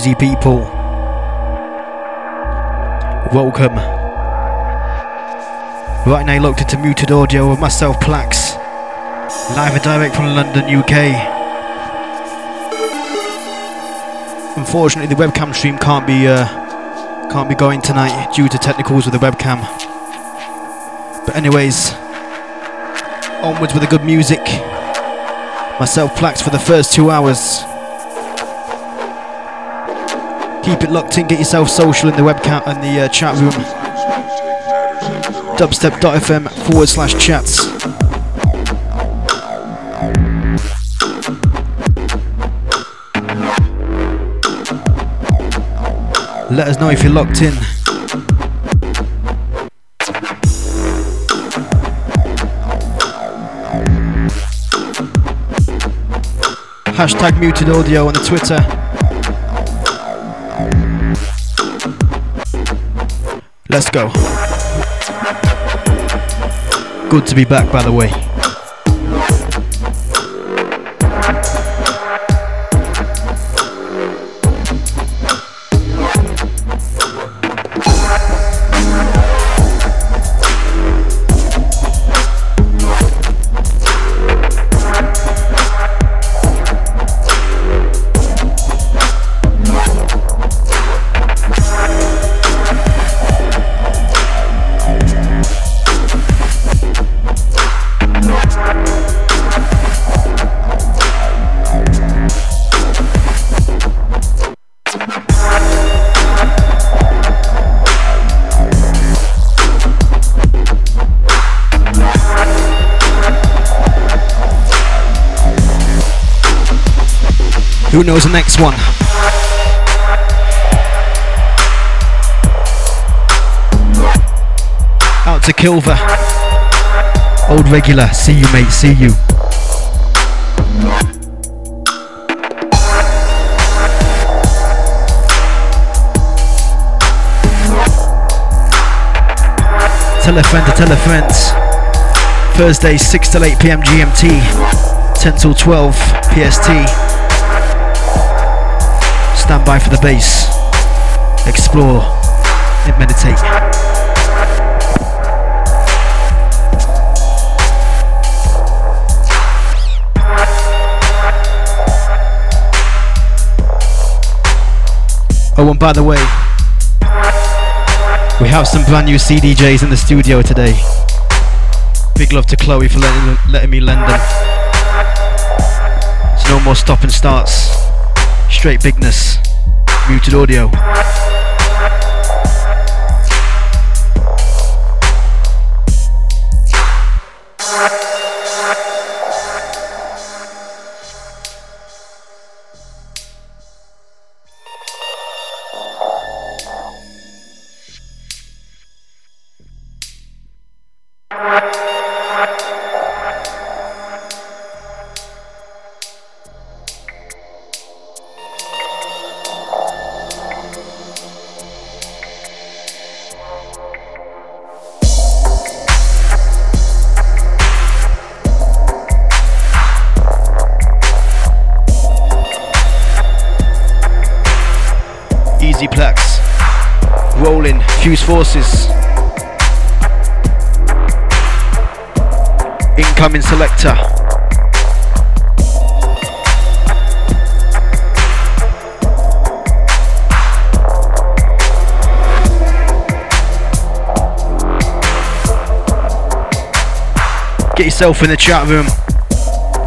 Easy people. Welcome. Right now, I looked into muted audio with myself, Plax, live and direct from London, UK. Unfortunately, the webcam stream can't be uh, can't be going tonight due to technicals with the webcam. But anyways, onwards with the good music. Myself, Plax, for the first two hours. Keep it locked in, get yourself social in the webcam and the uh, chat room. Dubstep.fm forward slash chats. Let us know if you're locked in. Hashtag muted audio on the Twitter. Let's go. Good to be back, by the way. Knows the next one? Out to Kilver. Old regular. See you, mate. See you. Tell a friend to tell a friend. Thursday, 6 till 8 pm GMT, 10 till 12 PST. Stand by for the bass. Explore and meditate. Oh, and by the way, we have some brand new CDJs in the studio today. Big love to Chloe for letting, letting me lend them. There's no more stop and starts. Straight bigness. Muted audio. Yourself in the chat room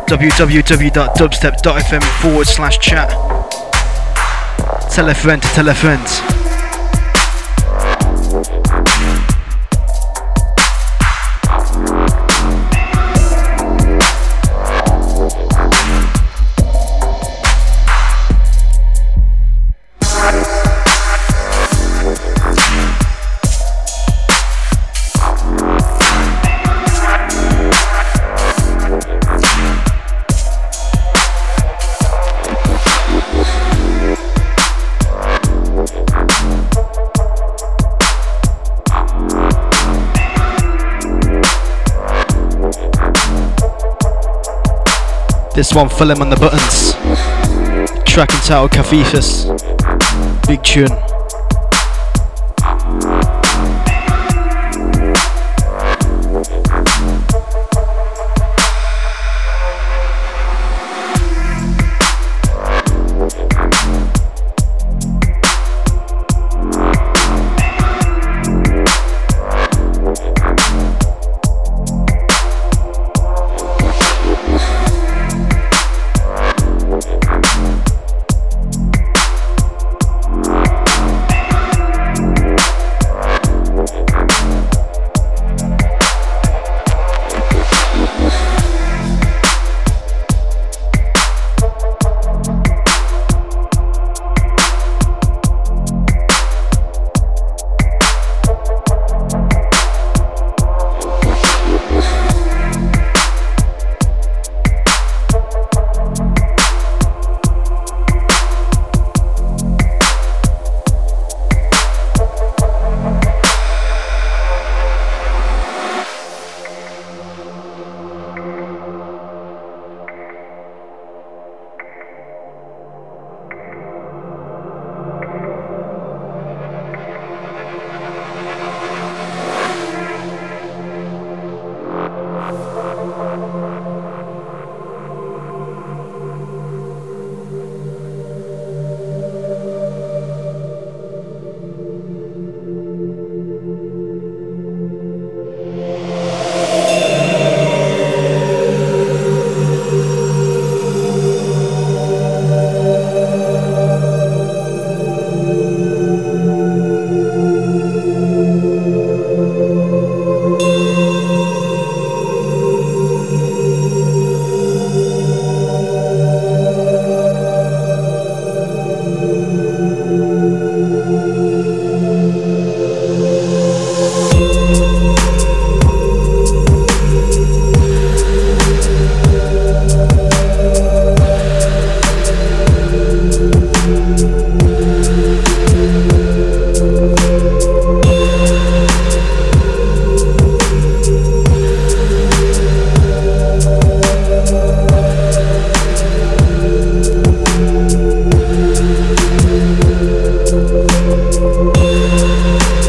www.dubstep.fm forward slash chat. Tell a friend to tell a friend. This one, him on the Buttons. Track entitled Cafifus. Big tune.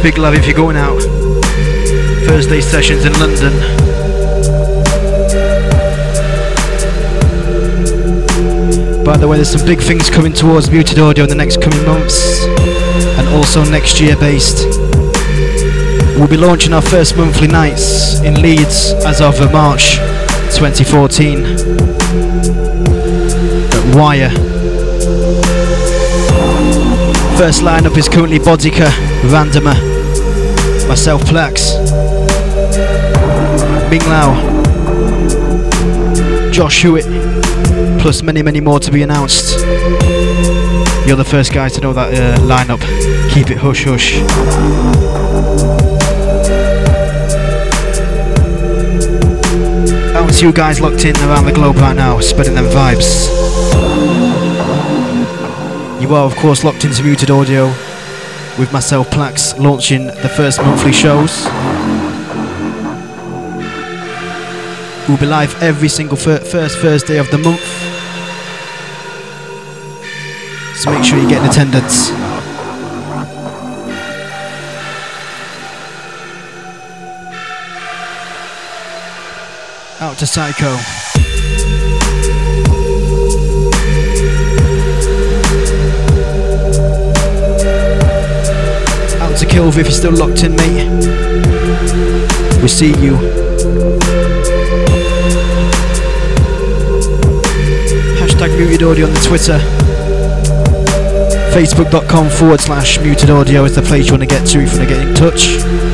Big love if you're going out. Thursday sessions in London. By the way, there's some big things coming towards Muted Audio in the next coming months and also next year based. We'll be launching our first monthly nights in Leeds as of uh, March 2014 at Wire. First lineup is currently Boddika, Randomer, myself Plax, Ming Lao, Josh Hewitt, plus many, many more to be announced. You're the first guys to know that uh, lineup. Keep it hush hush. I to you guys locked in around the globe right now, spreading them vibes. You are, of course, locked into Muted Audio with myself, Plax, launching the first monthly shows. We'll be live every single fir- first Thursday of the month. So make sure you get in attendance. Out to Psycho. Out Kilv if you're still locked in, mate. We see you. Hashtag muted audio on the Twitter. Facebook.com forward slash muted audio is the place you want to get to if you want to get in touch.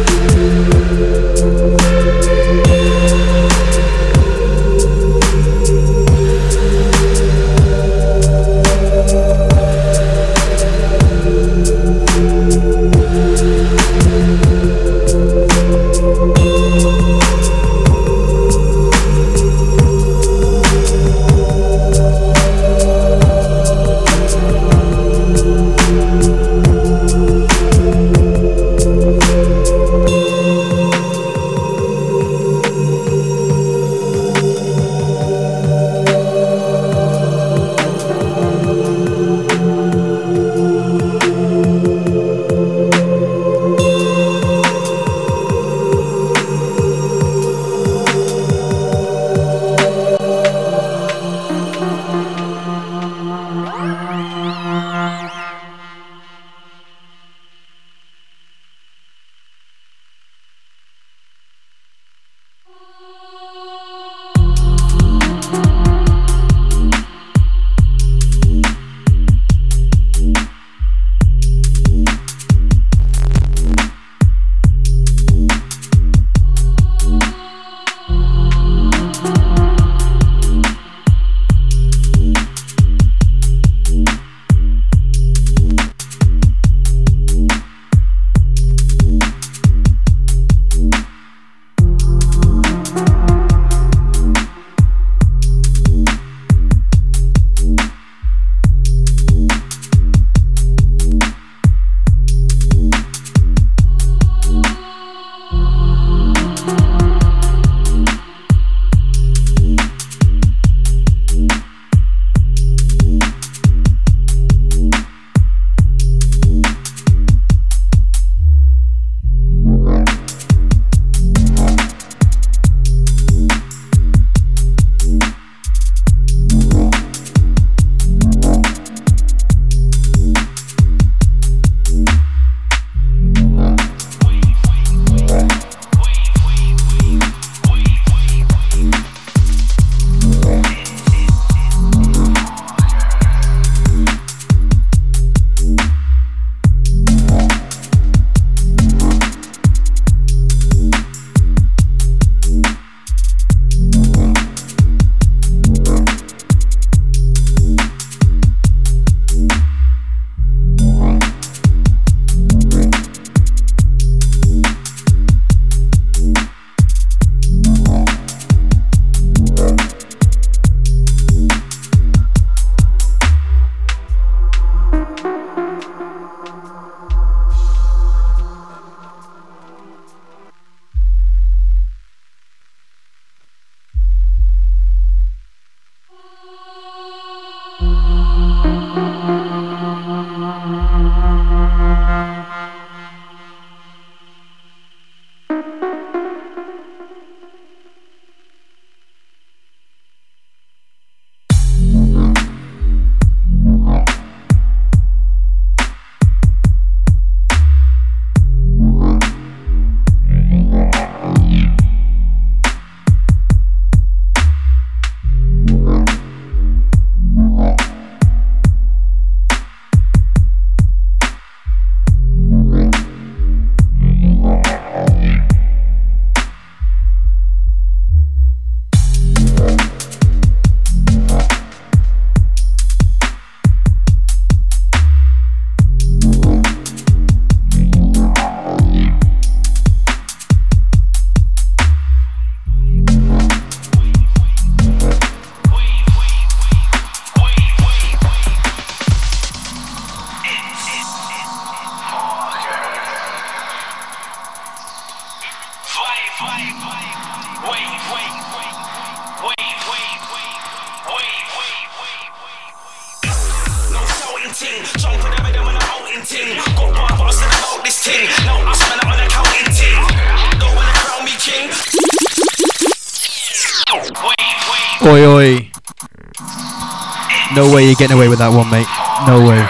Getting away with that one, mate. No way.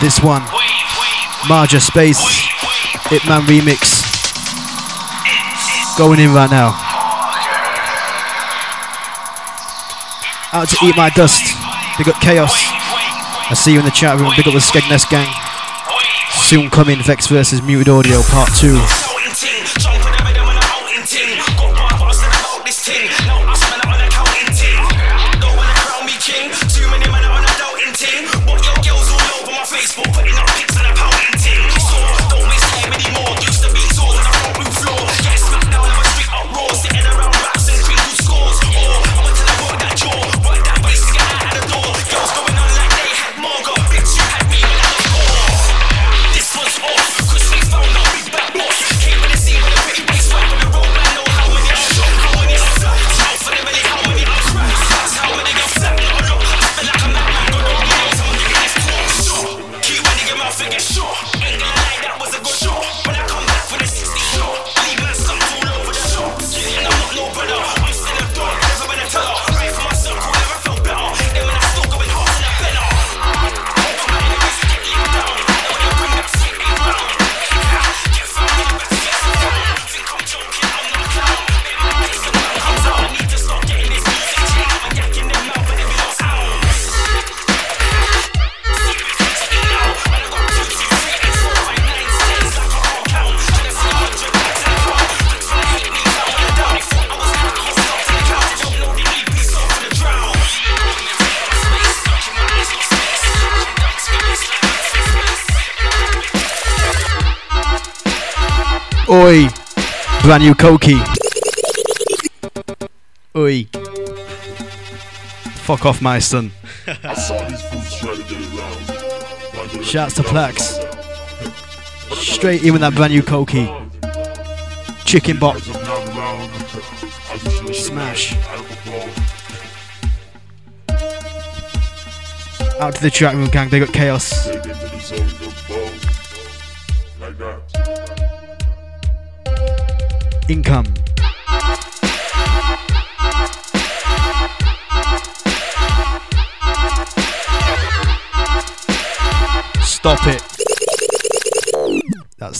This one, Marja Space, Hitman remix, going in right now. Out to eat my dust. Big up Chaos. I see you in the chat room. Big up the Skegness gang. Soon coming, Vex versus Muted Audio Part 2. Brand new Koki. Oi. Fuck off, my son. Shouts to Plex. Straight in with that brand new Koki. Chicken box. Smash. Out to the track room gang, they got chaos.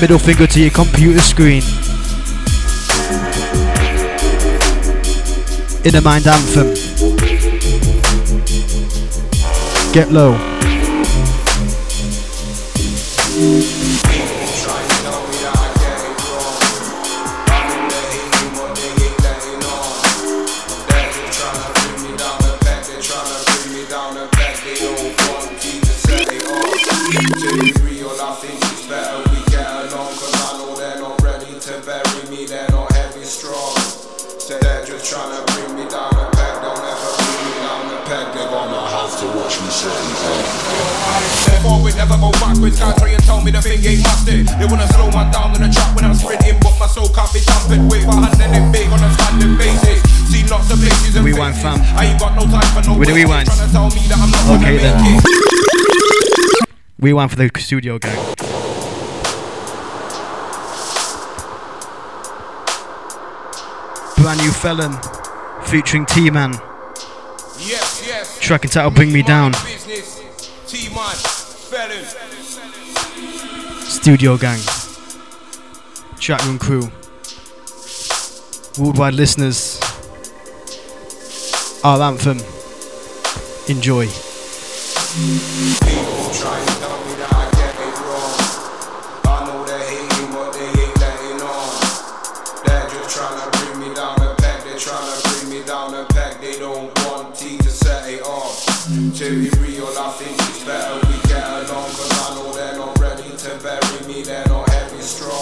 middle finger to your computer screen. Inner Mind Anthem. Get low. Okay then. We went for the studio gang. Brand new felon featuring T Man. Yes, yes. Track and title Bring Me Down. T-Man, felon. Studio gang. Chatroom crew. Worldwide listeners. Our anthem. Enjoy. People try to tell me that I get it wrong. I know they're but they ain't letting on. They're just trying to bring me down a pack. They're trying to bring me down a pack. They don't want me to set it off. To be real, I think it's better we get along. Cause I know they're not ready to bury me. They're not heavy strong.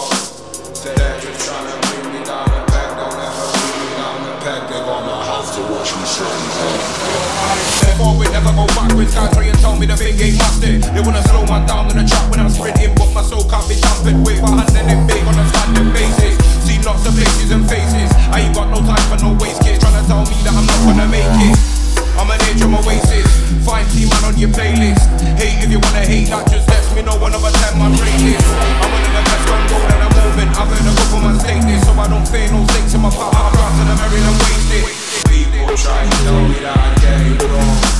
forward, never go backwards. Guys try and tell me the thing ain't mustard. They wanna slow my down in the trap when I'm sprinting, but my soul can't be tampered with. But I'm sending big on a standing basis. Seen lots of faces and faces. I ain't got no time for no waste kids. tryna tell me that I'm not gonna make it. I'm an age from Oasis. Find team man on your playlist. Hate if you wanna hate, that just lets me know one of a ten my greatest. I'm one of the best on gold at the moment. I've earned a good for my status, so I don't fear no stakes in my power. I'm proud to the Maryland wasted. Try to know me that I get it wrong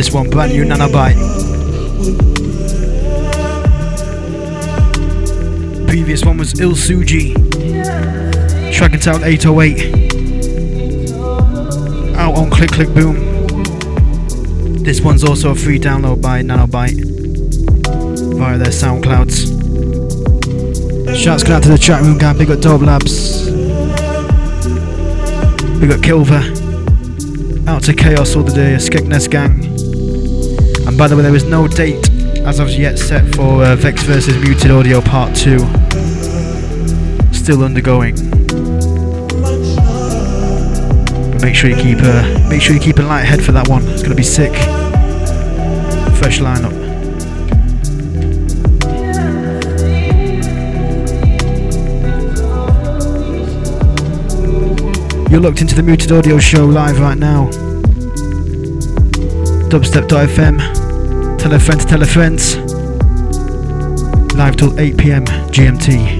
This one, brand new Nanobyte. Previous one was Il Suji. Track it out 808. Out on Click Click Boom. This one's also a free download by Nanobyte via their SoundClouds. Shouts going out to the chat room gang, big up Dope Labs. We got Kilver. Out to Chaos all the day, Skegness gang. By the way, there is no date as of yet set for uh, Vex versus Muted Audio Part 2. Still undergoing. But make sure you keep uh, make sure you keep a light head for that one. It's gonna be sick. Fresh lineup. You're locked into the Muted Audio Show live right now. Dubstep.fm. Tell a friend to tell a friend. Live till 8 pm GMT.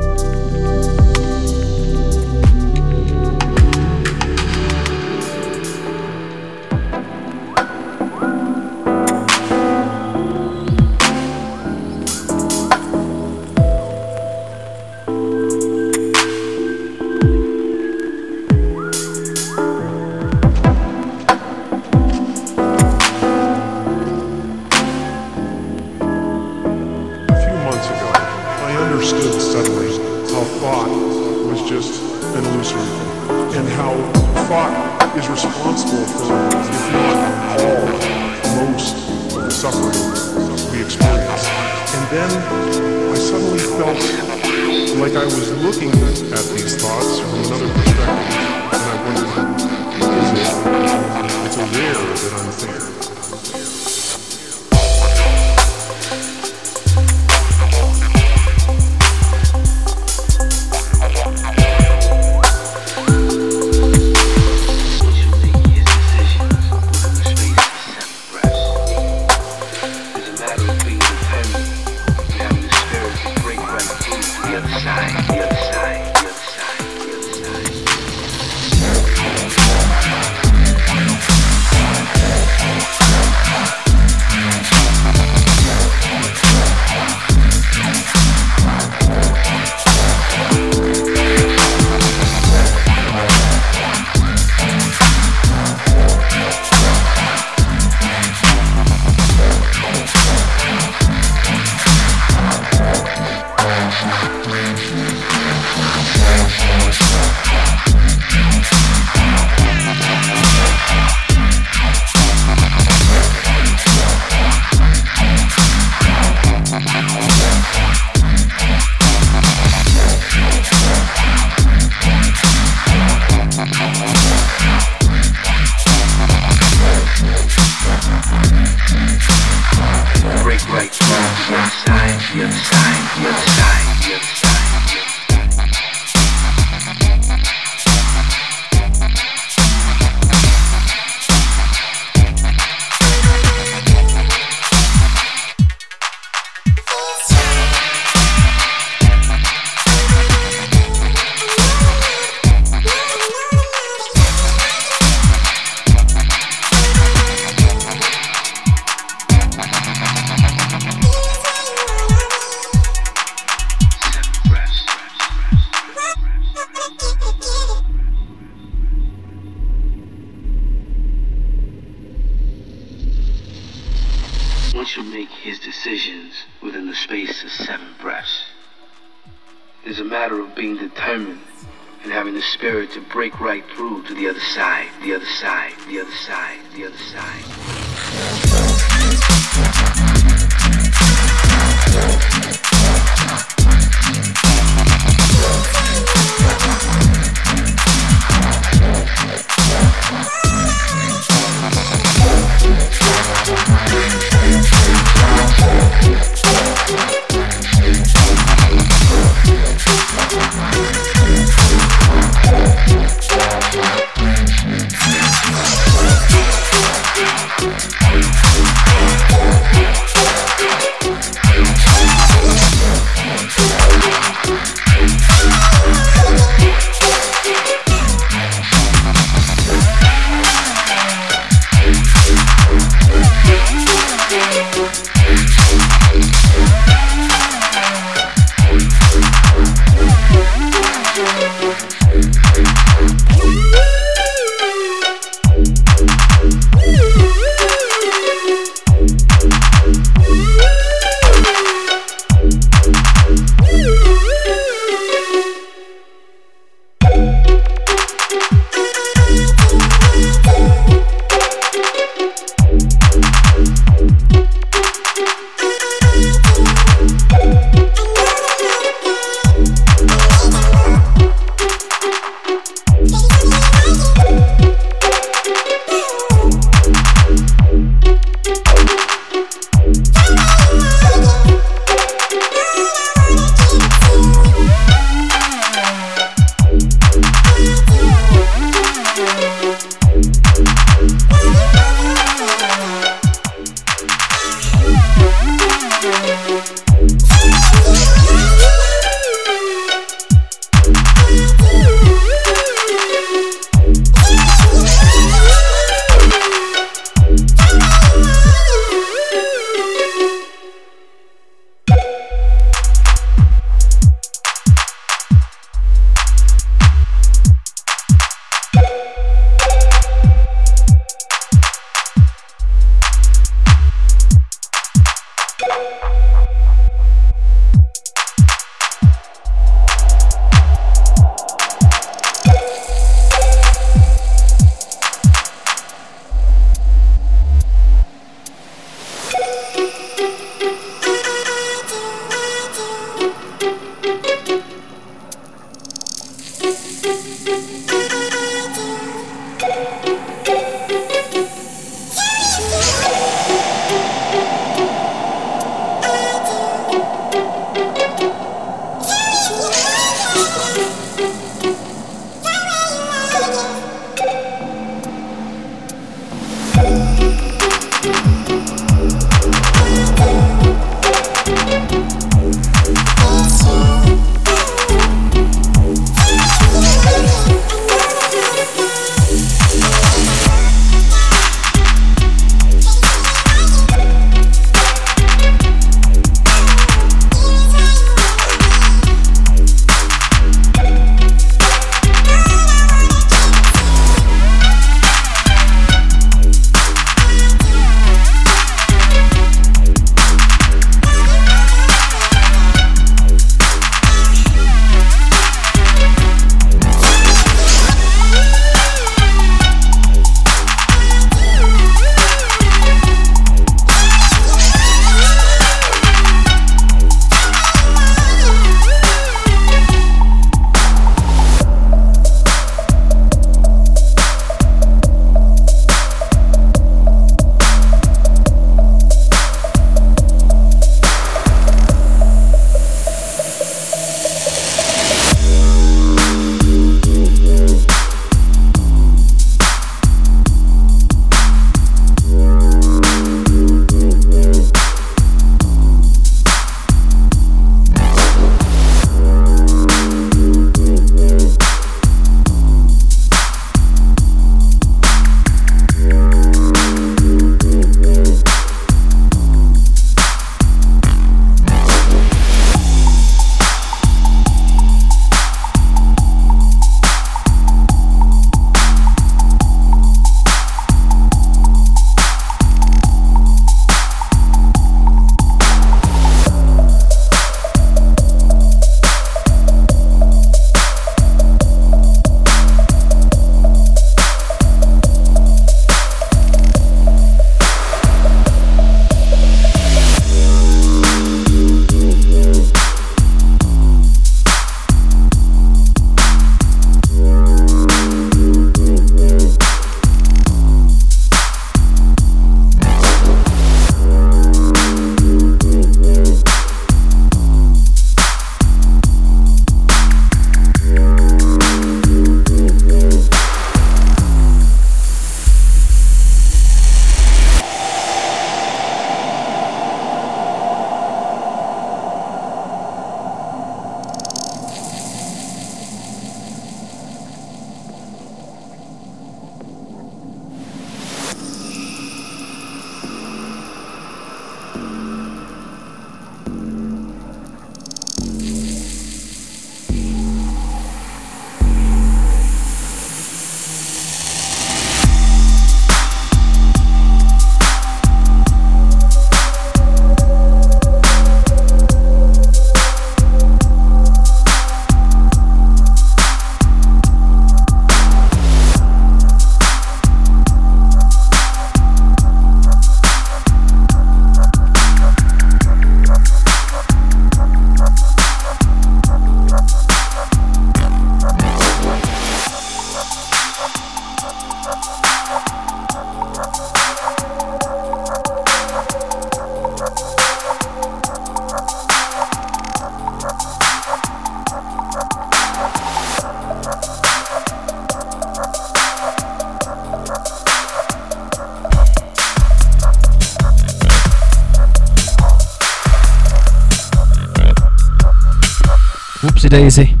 13.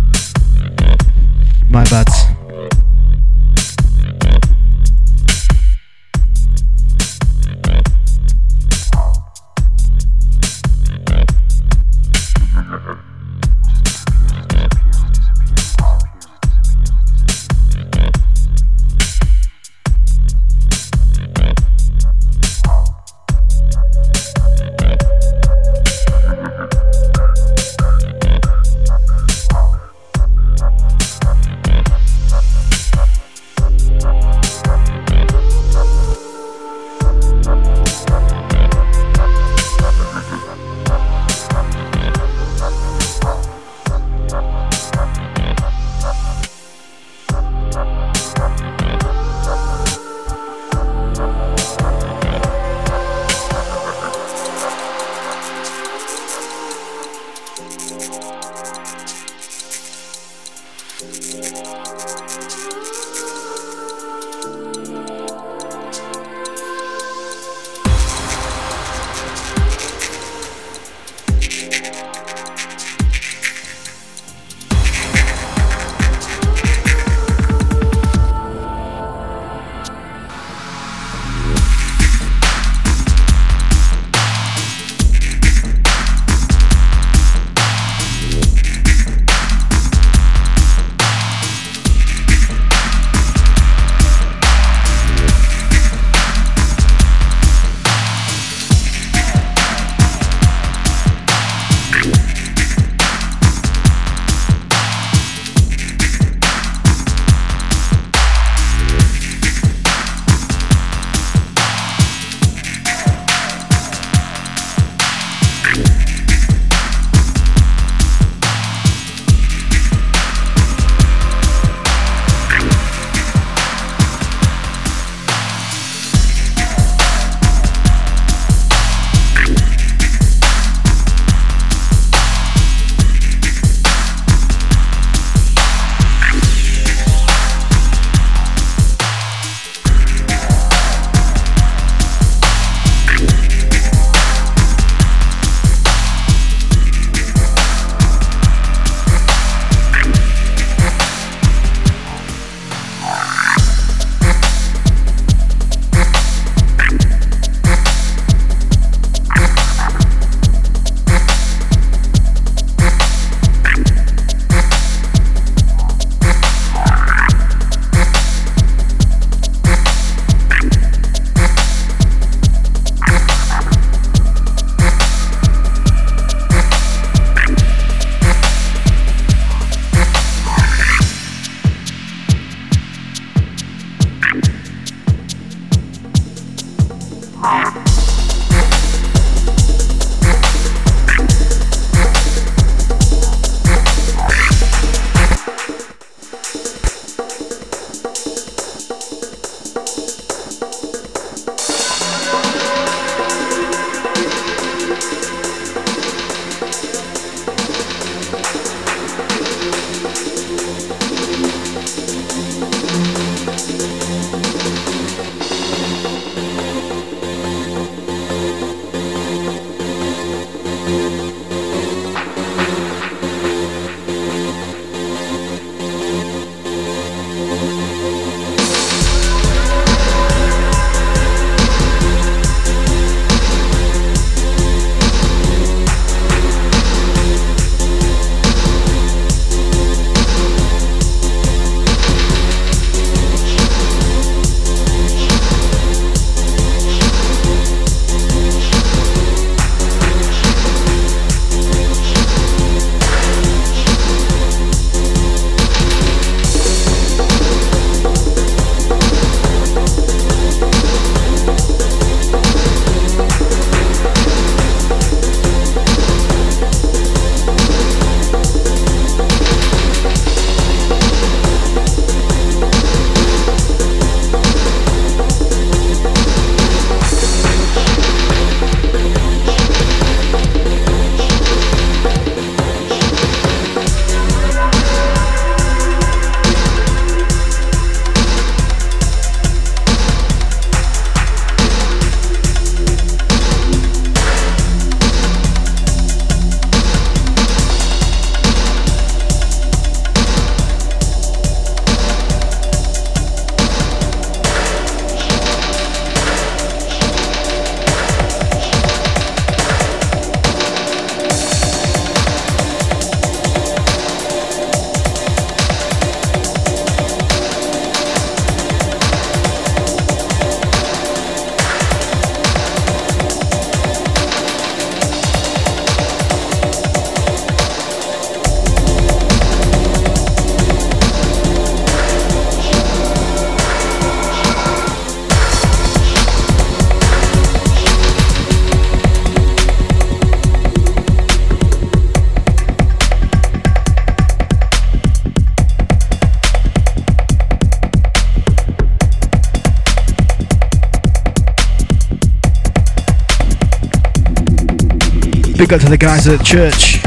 Big up to the guys at church.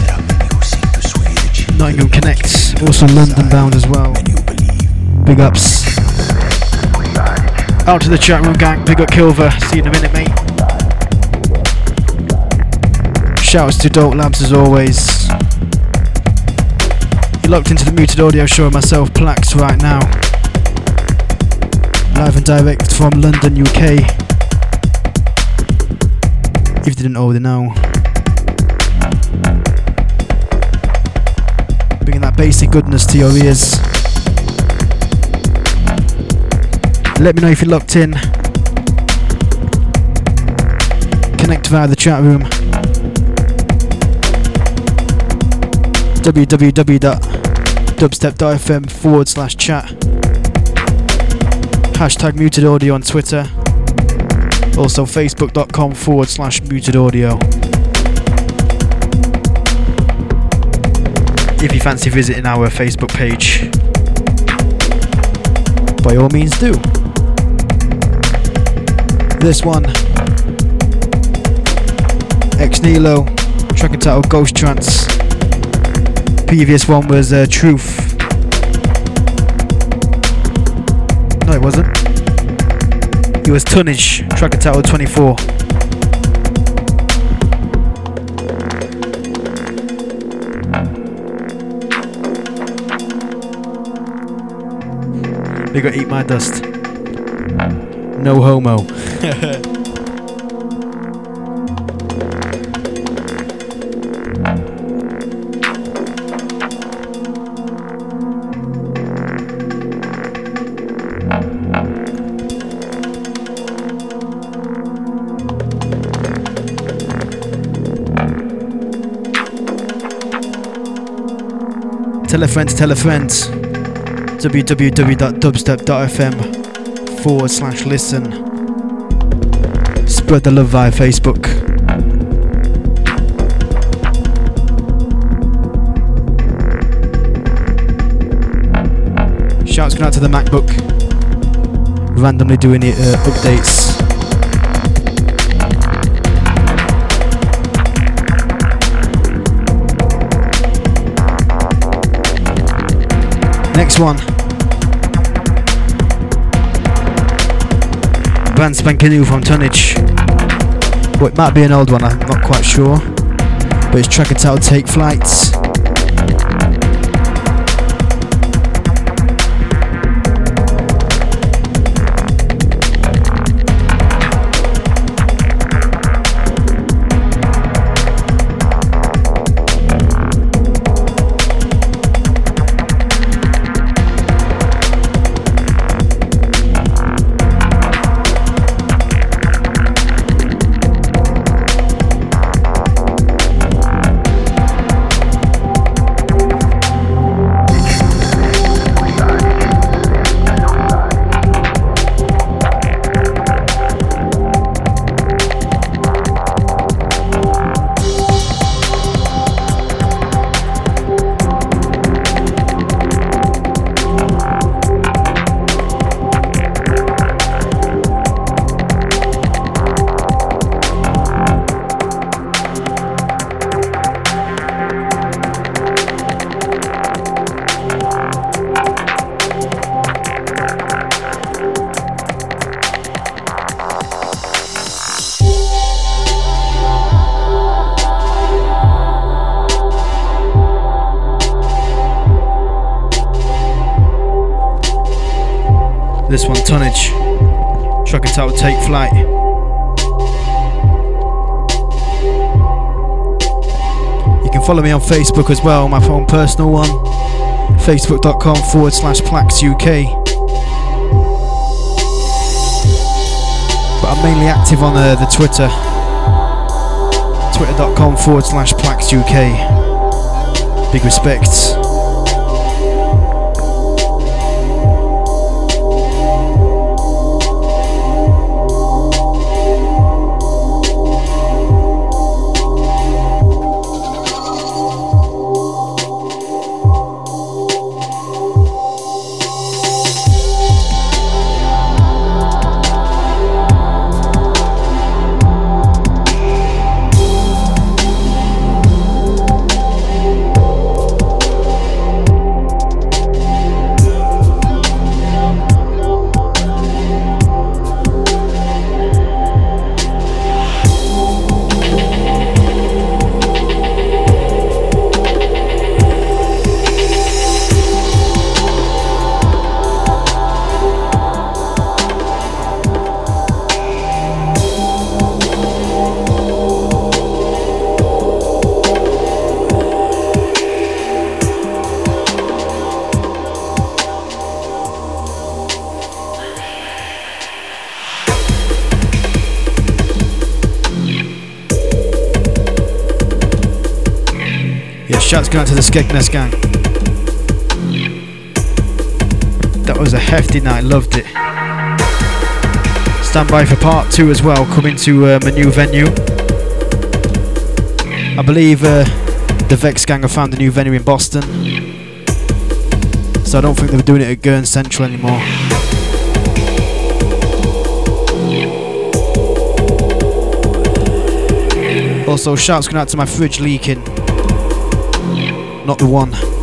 Nottingham Connects, also London bound as well. Big ups. Out to the chat room gang, big up Kilver, see you in a minute mate. Shouts to Dope Labs as always. You're locked into the Muted Audio Show myself, Plax, right now. Live and direct from London, UK. If you didn't already know. Basic goodness to your ears. Let me know if you're locked in. Connect via the chat room. www.dubstep.fm forward slash chat. Hashtag muted audio on Twitter. Also facebook.com forward slash muted audio. If you fancy visiting our Facebook page, by all means do. This one, Ex Nihilo, track entitled Ghost Trance. Previous one was uh, Truth. No, it wasn't. It was Tonnage, track entitled 24. They got Eat My Dust. No homo. Tell a friend, tell a friend. www.dubstep.fm forward slash listen. Spread the love via Facebook. Shouts going out to the MacBook. Randomly doing it, uh, updates. Next one. Brand spanking new from Tonnage. Well, it might be an old one, I'm not quite sure. But it's track entitled Take Flights. Take Flight. You can follow me on Facebook as well, my own personal one. Facebook.com forward slash Plax UK. But I'm mainly active on uh, the Twitter. Twitter.com forward slash Plax UK. Big respects. Shouts going out to the Skegness gang. That was a hefty night, loved it. Stand by for part two as well, coming to um, a new venue. I believe uh, the Vex gang have found a new venue in Boston. So I don't think they're doing it at Gurn Central anymore. Also, shouts going out to my fridge leaking. Not the one.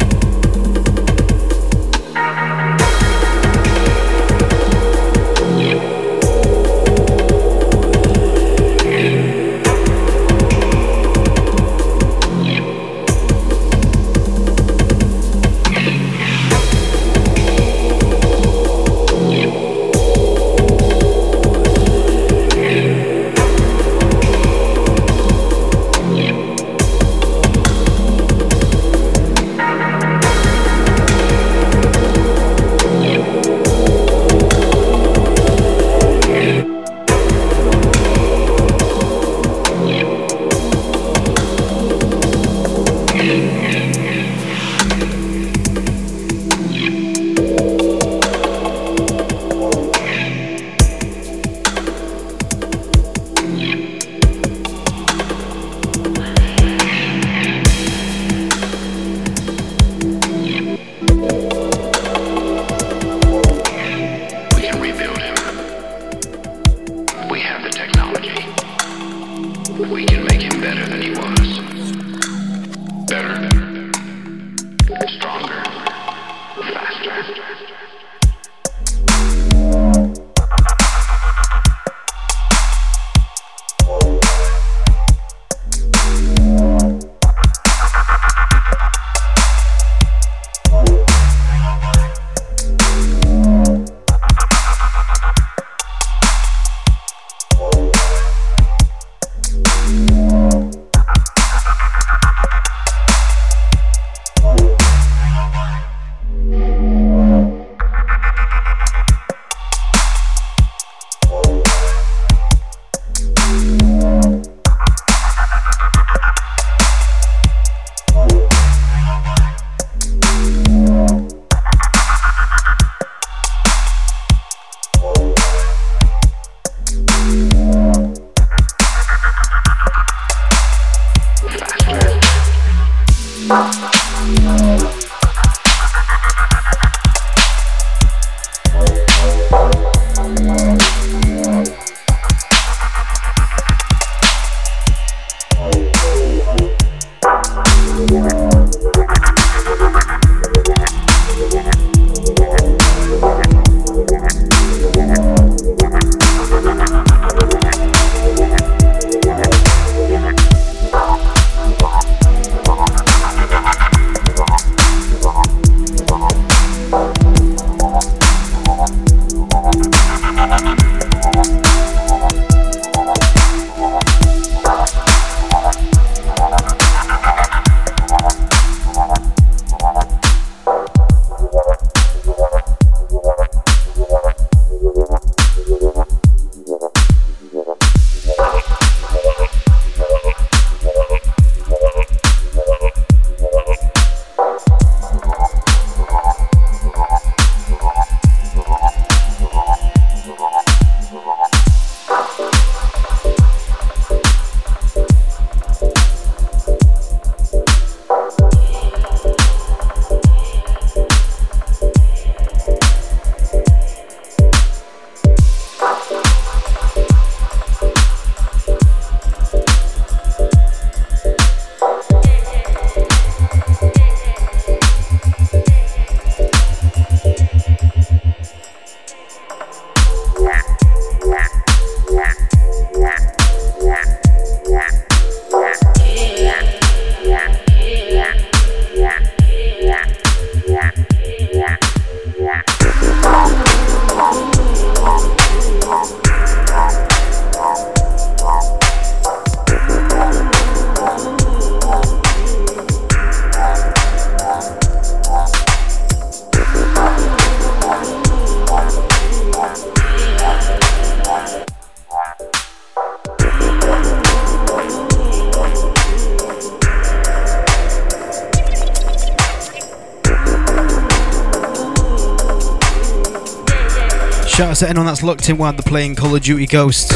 Shout out to anyone that's locked in while they're playing Call of Duty Ghost.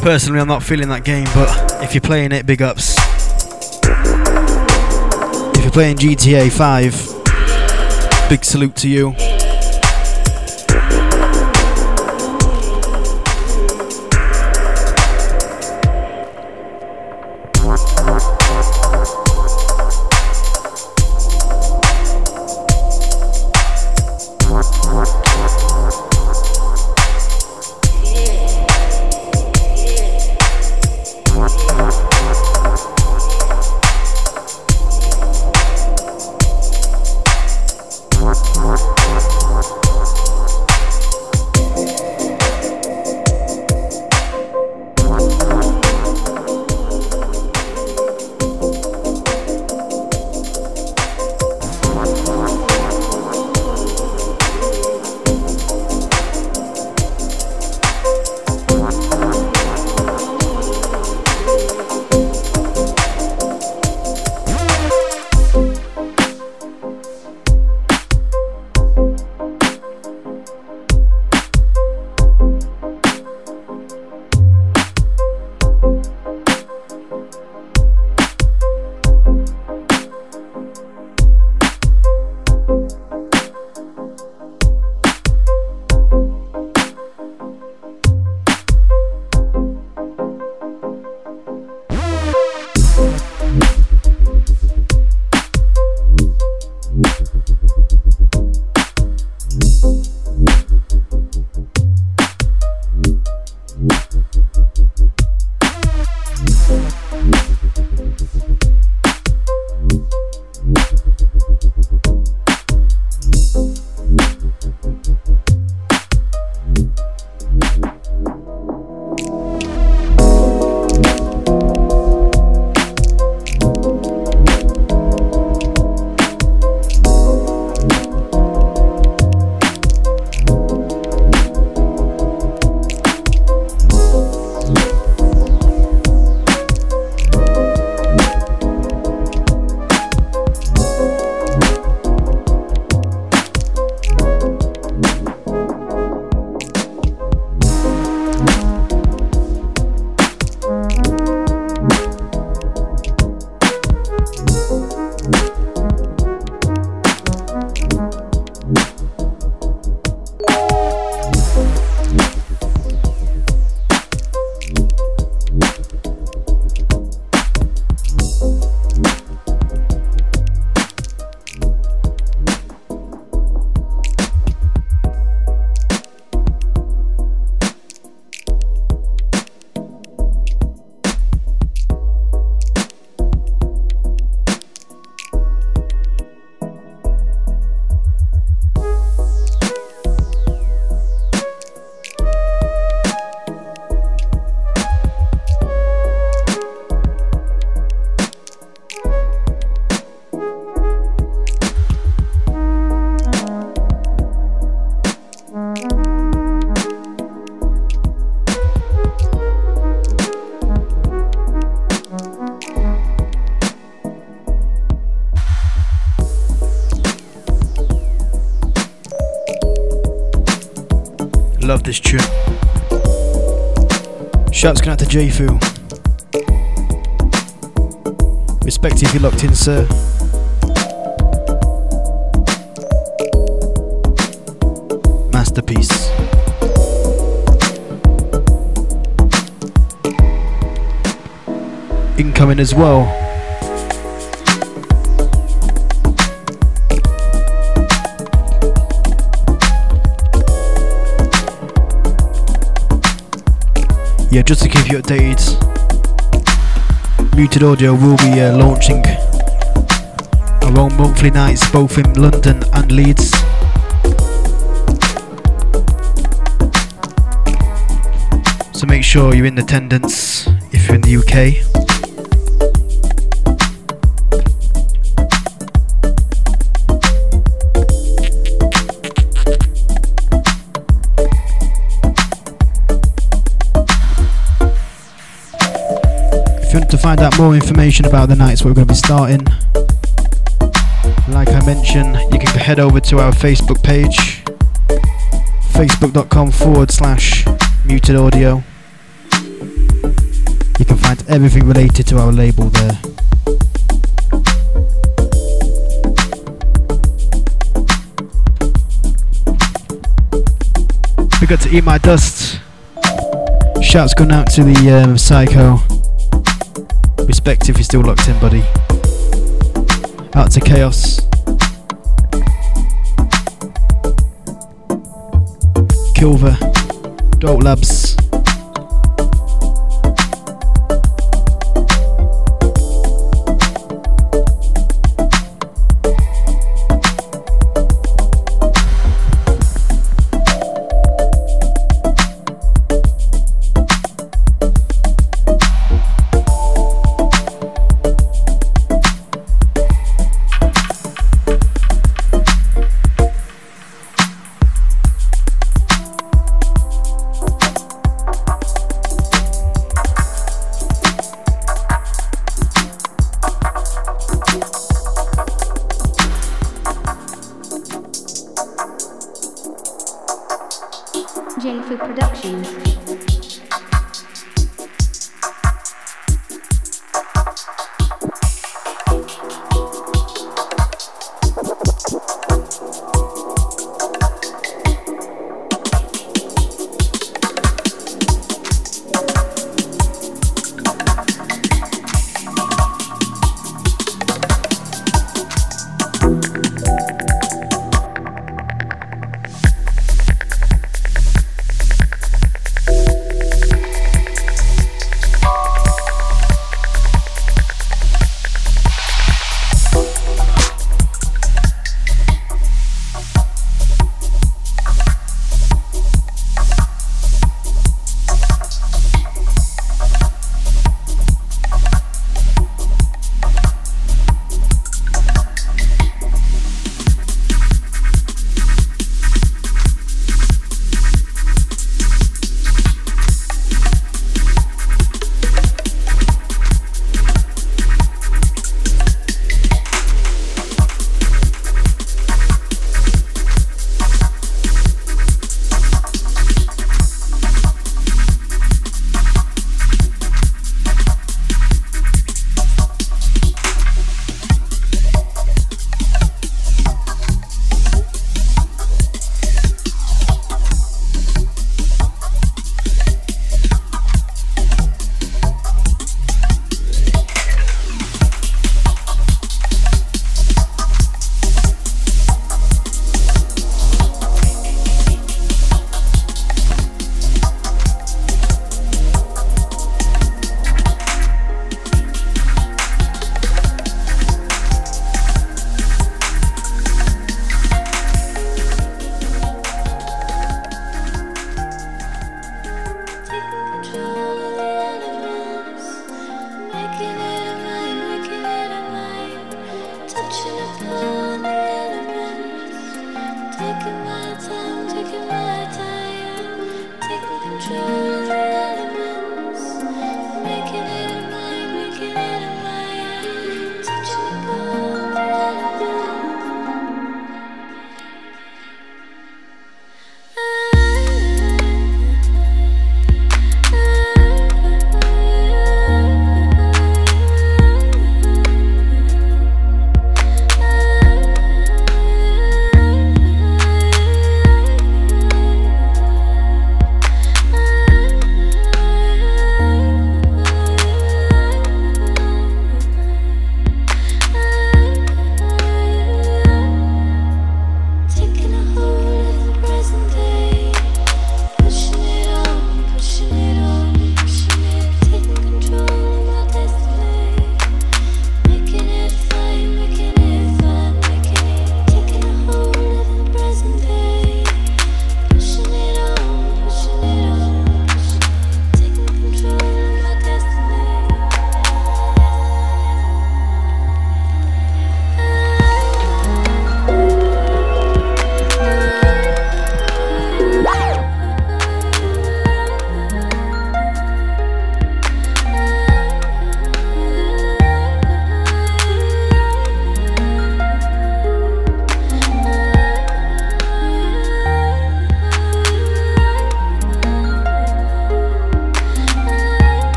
Personally, I'm not feeling that game, but if you're playing it, big ups. If you're playing GTA 5, big salute to you. This tune. Shouts going out to JFU. Respect if you're locked in, sir. Masterpiece. Incoming as well. Yeah, just to keep you updated, Muted Audio will be uh, launching own monthly nights both in London and Leeds. So make sure you're in attendance if you're in the UK. Find out more information about the nights we're going to be starting, like I mentioned, you can head over to our Facebook page, facebook.com forward slash muted audio. You can find everything related to our label there. We got to eat my dust. Shouts going out to the um, Psycho. Respect if you're still locked in, buddy. Out to Chaos. Kilver. Dope Labs.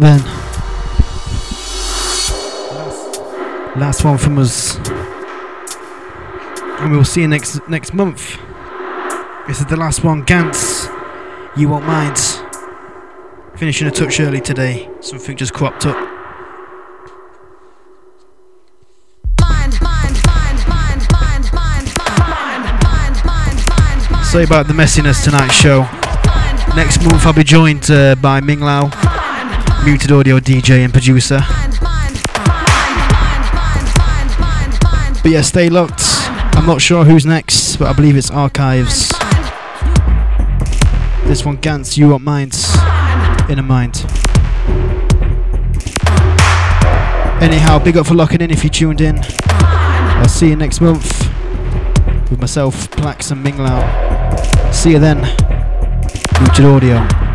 Alright then. Last one from us. And we'll see you next next month. This is the last one, Gans. You won't mind. Finishing a touch early today. Something just cropped up. Sorry about the messiness tonight's show. Next month I'll be joined uh, by Ming Lao, muted audio DJ and producer. But yeah, stay locked. I'm not sure who's next, but I believe it's Archives. This one, Gans, You Want Minds, In a Mind. Anyhow, big up for locking in if you tuned in. I'll see you next month with myself, Plax and Ming Lao. See you then. Muted Audio.